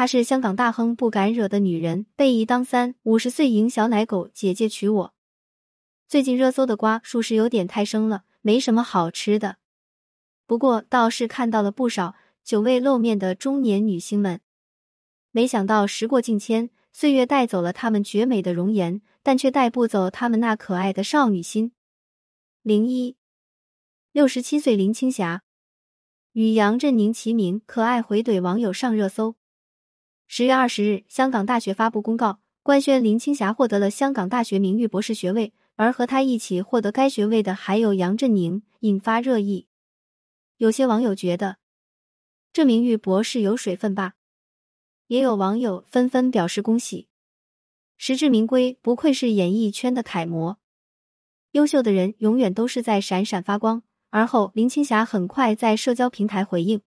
她是香港大亨不敢惹的女人，背一当三，五十岁迎小奶狗，姐姐娶我。最近热搜的瓜属实有点太生了，没什么好吃的。不过倒是看到了不少久未露面的中年女星们。没想到时过境迁，岁月带走了她们绝美的容颜，但却带不走她们那可爱的少女心。零一，六十七岁林青霞与杨振宁齐名，可爱回怼网友上热搜。十月二十日，香港大学发布公告，官宣林青霞获得了香港大学名誉博士学位。而和她一起获得该学位的还有杨振宁，引发热议。有些网友觉得这名誉博士有水分吧，也有网友纷纷表示恭喜。实至名归，不愧是演艺圈的楷模。优秀的人永远都是在闪闪发光。而后，林青霞很快在社交平台回应：“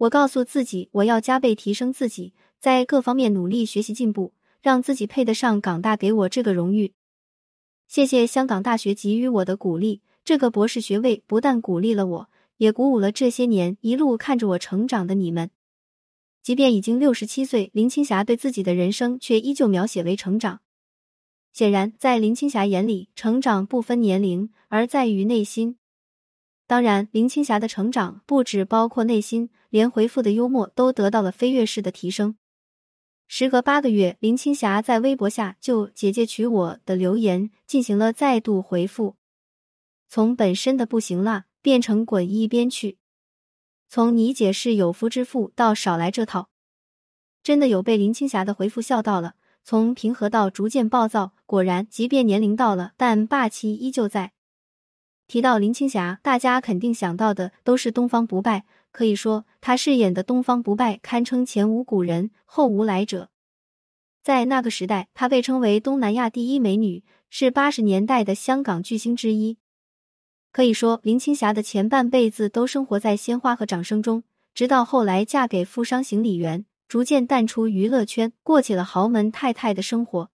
我告诉自己，我要加倍提升自己，在各方面努力学习进步，让自己配得上港大给我这个荣誉。”谢谢香港大学给予我的鼓励，这个博士学位不但鼓励了我，也鼓舞了这些年一路看着我成长的你们。即便已经六十七岁，林青霞对自己的人生却依旧描写为成长。显然，在林青霞眼里，成长不分年龄，而在于内心。当然，林青霞的成长不只包括内心，连回复的幽默都得到了飞跃式的提升。时隔八个月，林青霞在微博下就“姐姐娶我”的留言进行了再度回复，从本身的不行啦变成滚一边去，从你姐是有夫之妇到少来这套，真的有被林青霞的回复笑到了。从平和到逐渐暴躁，果然，即便年龄到了，但霸气依旧在。提到林青霞，大家肯定想到的都是东方不败。可以说，她饰演的东方不败堪称前无古人后无来者。在那个时代，她被称为东南亚第一美女，是八十年代的香港巨星之一。可以说，林青霞的前半辈子都生活在鲜花和掌声中，直到后来嫁给富商行李员，逐渐淡出娱乐圈，过起了豪门太太的生活。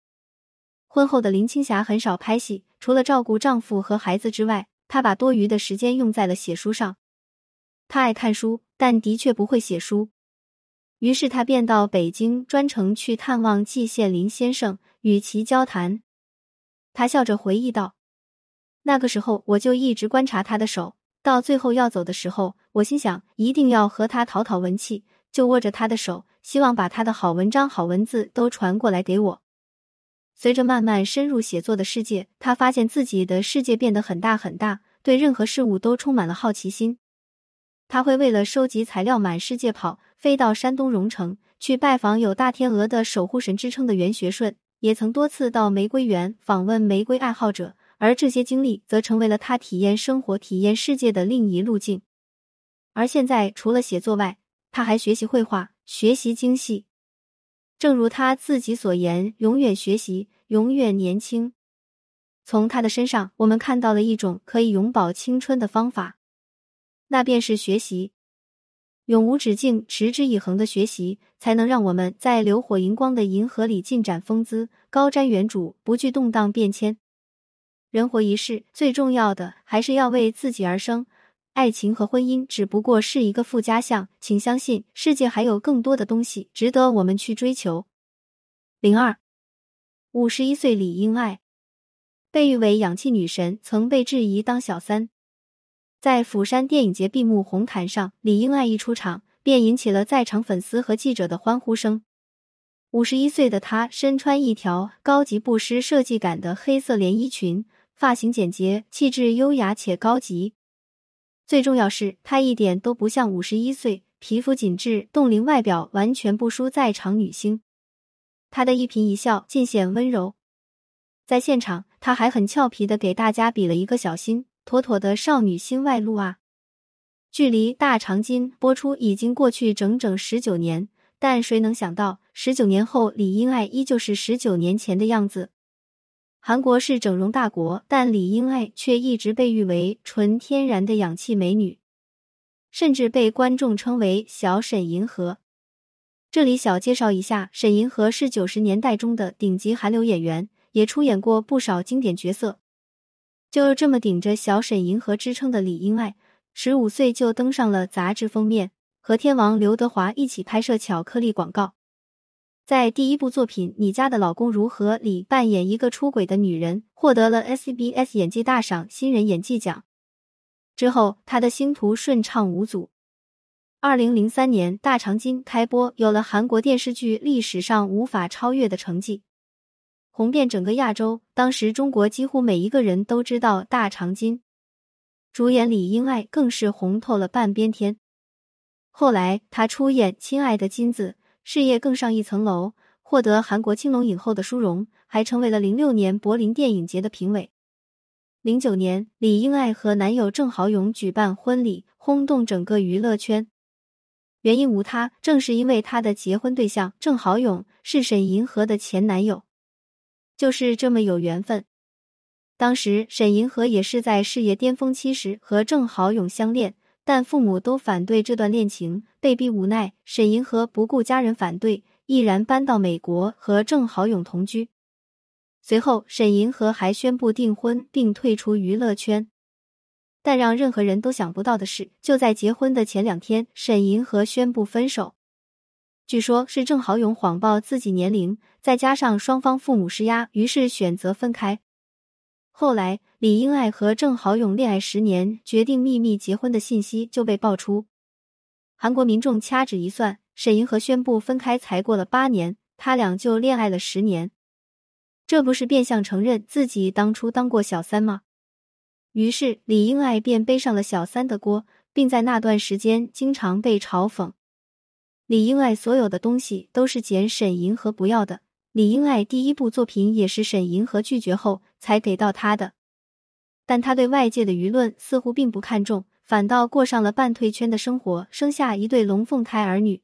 婚后的林青霞很少拍戏，除了照顾丈夫和孩子之外，他把多余的时间用在了写书上。他爱看书，但的确不会写书。于是他便到北京，专程去探望季羡林先生，与其交谈。他笑着回忆道：“那个时候，我就一直观察他的手，到最后要走的时候，我心想一定要和他讨讨文气，就握着他的手，希望把他的好文章、好文字都传过来给我。”随着慢慢深入写作的世界，他发现自己的世界变得很大很大，对任何事物都充满了好奇心。他会为了收集材料满世界跑，飞到山东荣成去拜访有大天鹅的守护神之称的袁学顺，也曾多次到玫瑰园访问玫瑰爱好者，而这些经历则成为了他体验生活、体验世界的另一路径。而现在，除了写作外，他还学习绘画，学习精细。正如他自己所言：“永远学习，永远年轻。”从他的身上，我们看到了一种可以永葆青春的方法。那便是学习，永无止境、持之以恒的学习，才能让我们在流火荧光的银河里尽展风姿，高瞻远瞩，不惧动荡变迁。人活一世，最重要的还是要为自己而生。爱情和婚姻只不过是一个附加项，请相信世界还有更多的东西值得我们去追求。零二，五十一岁李英爱被誉为氧气女神，曾被质疑当小三。在釜山电影节闭幕红毯上，李英爱一出场便引起了在场粉丝和记者的欢呼声。五十一岁的她身穿一条高级不失设计感的黑色连衣裙，发型简洁，气质优雅且高级。最重要是，她一点都不像五十一岁，皮肤紧致，冻龄外表完全不输在场女星。她的一颦一笑尽显温柔。在现场，她还很俏皮的给大家比了一个小心。妥妥的少女心外露啊！距离《大长今》播出已经过去整整十九年，但谁能想到，十九年后李英爱依旧是十九年前的样子？韩国是整容大国，但李英爱却一直被誉为纯天然的氧气美女，甚至被观众称为“小沈银河”。这里小介绍一下，沈银河是九十年代中的顶级韩流演员，也出演过不少经典角色。就这么顶着“小沈银河”之称的李英爱，十五岁就登上了杂志封面，和天王刘德华一起拍摄巧克力广告。在第一部作品《你家的老公如何》里扮演一个出轨的女人，获得了 SBS 演技大赏新人演技奖。之后，他的星途顺畅无阻。二零零三年，《大长今》开播，有了韩国电视剧历史上无法超越的成绩，红遍整个亚洲。当时，中国几乎每一个人都知道《大长今》，主演李英爱更是红透了半边天。后来，他出演《亲爱的金子》。事业更上一层楼，获得韩国青龙影后的殊荣，还成为了零六年柏林电影节的评委。零九年，李英爱和男友郑豪勇举办婚礼，轰动整个娱乐圈。原因无他，正是因为他的结婚对象郑豪勇是沈银河的前男友，就是这么有缘分。当时沈银河也是在事业巅峰期时和郑豪勇相恋。但父母都反对这段恋情，被逼无奈，沈银河不顾家人反对，毅然搬到美国和郑豪勇同居。随后，沈银河还宣布订婚并退出娱乐圈。但让任何人都想不到的是，就在结婚的前两天，沈银河宣布分手。据说，是郑豪勇谎报自己年龄，再加上双方父母施压，于是选择分开。后来，李英爱和郑豪勇恋爱十年，决定秘密结婚的信息就被爆出。韩国民众掐指一算，沈银河宣布分开才过了八年，他俩就恋爱了十年，这不是变相承认自己当初当过小三吗？于是，李英爱便背上了小三的锅，并在那段时间经常被嘲讽。李英爱所有的东西都是捡沈银河不要的。李英爱第一部作品也是沈银河拒绝后才给到他的，但他对外界的舆论似乎并不看重，反倒过上了半退圈的生活，生下一对龙凤胎儿女。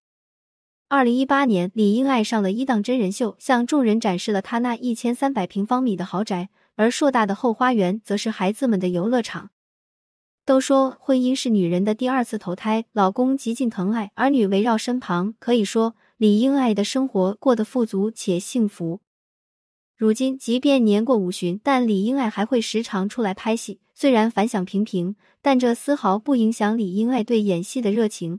二零一八年，李英爱上了一档真人秀，向众人展示了他那一千三百平方米的豪宅，而硕大的后花园则是孩子们的游乐场。都说婚姻是女人的第二次投胎，老公极尽疼爱，儿女围绕身旁，可以说。李英爱的生活过得富足且幸福。如今，即便年过五旬，但李英爱还会时常出来拍戏。虽然反响平平，但这丝毫不影响李英爱对演戏的热情。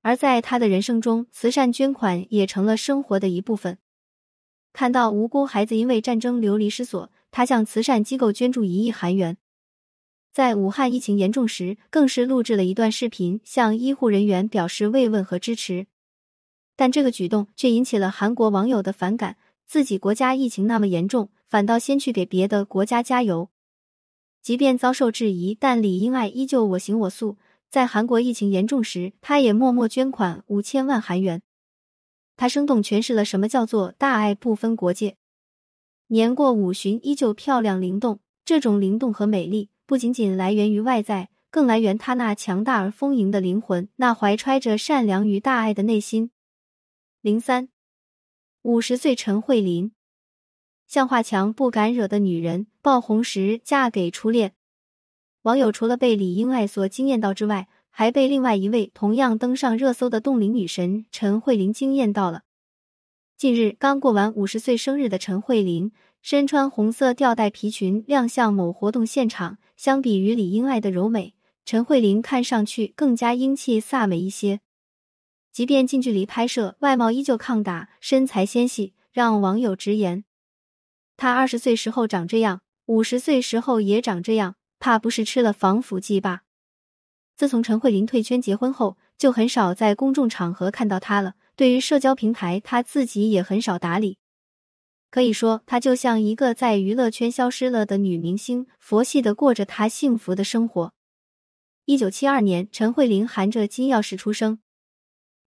而在她的人生中，慈善捐款也成了生活的一部分。看到无辜孩子因为战争流离失所，她向慈善机构捐助一亿韩元。在武汉疫情严重时，更是录制了一段视频，向医护人员表示慰问和支持。但这个举动却引起了韩国网友的反感，自己国家疫情那么严重，反倒先去给别的国家加油。即便遭受质疑，但李英爱依旧我行我素。在韩国疫情严重时，他也默默捐款五千万韩元。他生动诠释了什么叫做大爱不分国界。年过五旬依旧漂亮灵动，这种灵动和美丽不仅仅来源于外在，更来源他那强大而丰盈的灵魂，那怀揣着善良与大爱的内心。零三，五十岁陈慧琳，向华强不敢惹的女人，爆红时嫁给初恋。网友除了被李英爱所惊艳到之外，还被另外一位同样登上热搜的冻龄女神陈慧琳惊艳到了。近日刚过完五十岁生日的陈慧琳，身穿红色吊带皮裙亮相某活动现场。相比于李英爱的柔美，陈慧琳看上去更加英气飒美一些。即便近距离拍摄，外貌依旧抗打，身材纤细，让网友直言：她二十岁时候长这样，五十岁时候也长这样，怕不是吃了防腐剂吧？自从陈慧琳退圈结婚后，就很少在公众场合看到她了。对于社交平台，她自己也很少打理。可以说，她就像一个在娱乐圈消失了的女明星，佛系的过着她幸福的生活。一九七二年，陈慧琳含着金钥匙出生。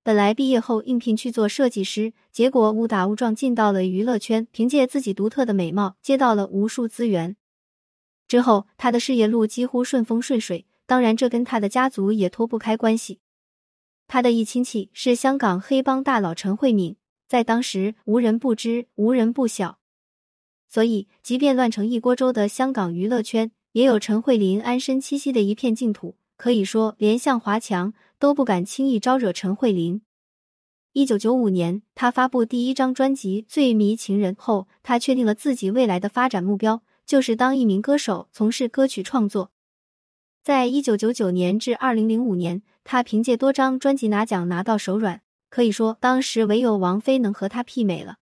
本来毕业后应聘去做设计师，结果误打误撞进到了娱乐圈，凭借自己独特的美貌接到了无数资源。之后，他的事业路几乎顺风顺水，当然这跟他的家族也脱不开关系。他的一亲戚是香港黑帮大佬陈慧敏，在当时无人不知，无人不晓。所以，即便乱成一锅粥的香港娱乐圈，也有陈慧琳安身栖息的一片净土。可以说，连向华强。都不敢轻易招惹陈慧琳。一九九五年，他发布第一张专辑《最迷情人》后，他确定了自己未来的发展目标，就是当一名歌手，从事歌曲创作。在一九九九年至二零零五年，他凭借多张专辑拿奖拿到手软，可以说当时唯有王菲能和他媲美了。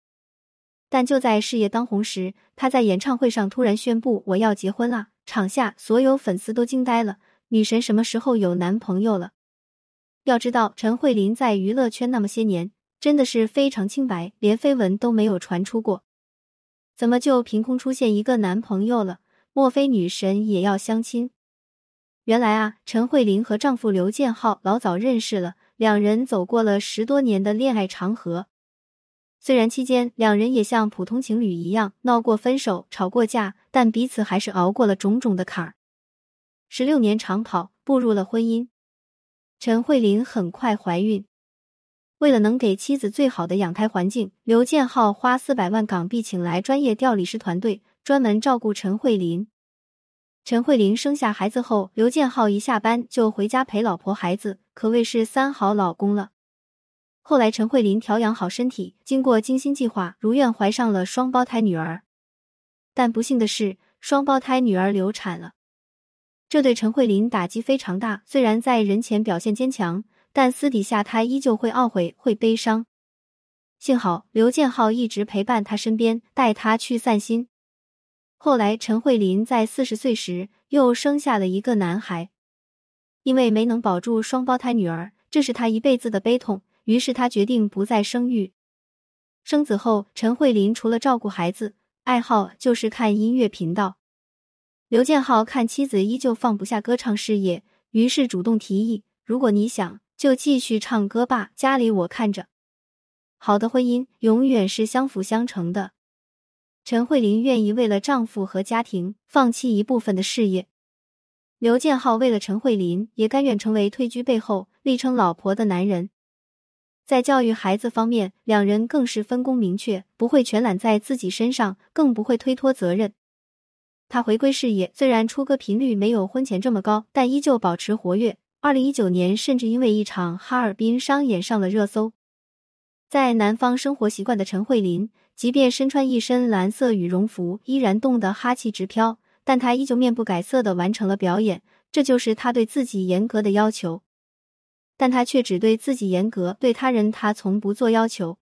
但就在事业当红时，他在演唱会上突然宣布我要结婚了，场下所有粉丝都惊呆了。女神什么时候有男朋友了？要知道陈慧琳在娱乐圈那么些年，真的是非常清白，连绯闻都没有传出过，怎么就凭空出现一个男朋友了？莫非女神也要相亲？原来啊，陈慧琳和丈夫刘建浩老早认识了，两人走过了十多年的恋爱长河。虽然期间两人也像普通情侣一样闹过分手、吵过架，但彼此还是熬过了种种的坎儿。十六年长跑，步入了婚姻。陈慧琳很快怀孕，为了能给妻子最好的养胎环境，刘建浩花四百万港币请来专业调理师团队，专门照顾陈慧琳。陈慧琳生下孩子后，刘建浩一下班就回家陪老婆孩子，可谓是三好老公了。后来，陈慧琳调养好身体，经过精心计划，如愿怀上了双胞胎女儿。但不幸的是，双胞胎女儿流产了，这对陈慧琳打击非常大。虽然在人前表现坚强，但私底下她依旧会懊悔、会悲伤。幸好刘建浩一直陪伴她身边，带她去散心。后来，陈慧琳在四十岁时又生下了一个男孩，因为没能保住双胞胎女儿，这是她一辈子的悲痛。于是她决定不再生育。生子后，陈慧琳除了照顾孩子，爱好就是看音乐频道。刘建浩看妻子依旧放不下歌唱事业，于是主动提议：“如果你想，就继续唱歌吧，家里我看着。”好的婚姻永远是相辅相成的。陈慧琳愿意为了丈夫和家庭放弃一部分的事业，刘建浩为了陈慧琳也甘愿成为退居背后、力撑老婆的男人。在教育孩子方面，两人更是分工明确，不会全揽在自己身上，更不会推脱责任。他回归事业，虽然出歌频率没有婚前这么高，但依旧保持活跃。二零一九年，甚至因为一场哈尔滨商演上了热搜。在南方生活习惯的陈慧琳，即便身穿一身蓝色羽绒服，依然冻得哈气直飘，但她依旧面不改色的完成了表演。这就是她对自己严格的要求。但他却只对自己严格，对他人他从不做要求。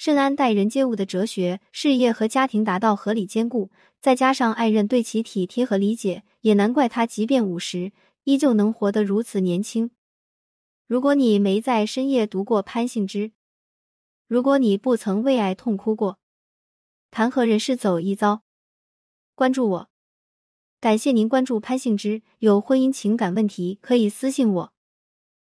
深谙待人接物的哲学，事业和家庭达到合理兼顾，再加上爱人对其体贴和理解，也难怪他即便五十，依旧能活得如此年轻。如果你没在深夜读过潘幸之，如果你不曾为爱痛哭过，谈何人世走一遭？关注我，感谢您关注潘幸之。有婚姻情感问题可以私信我。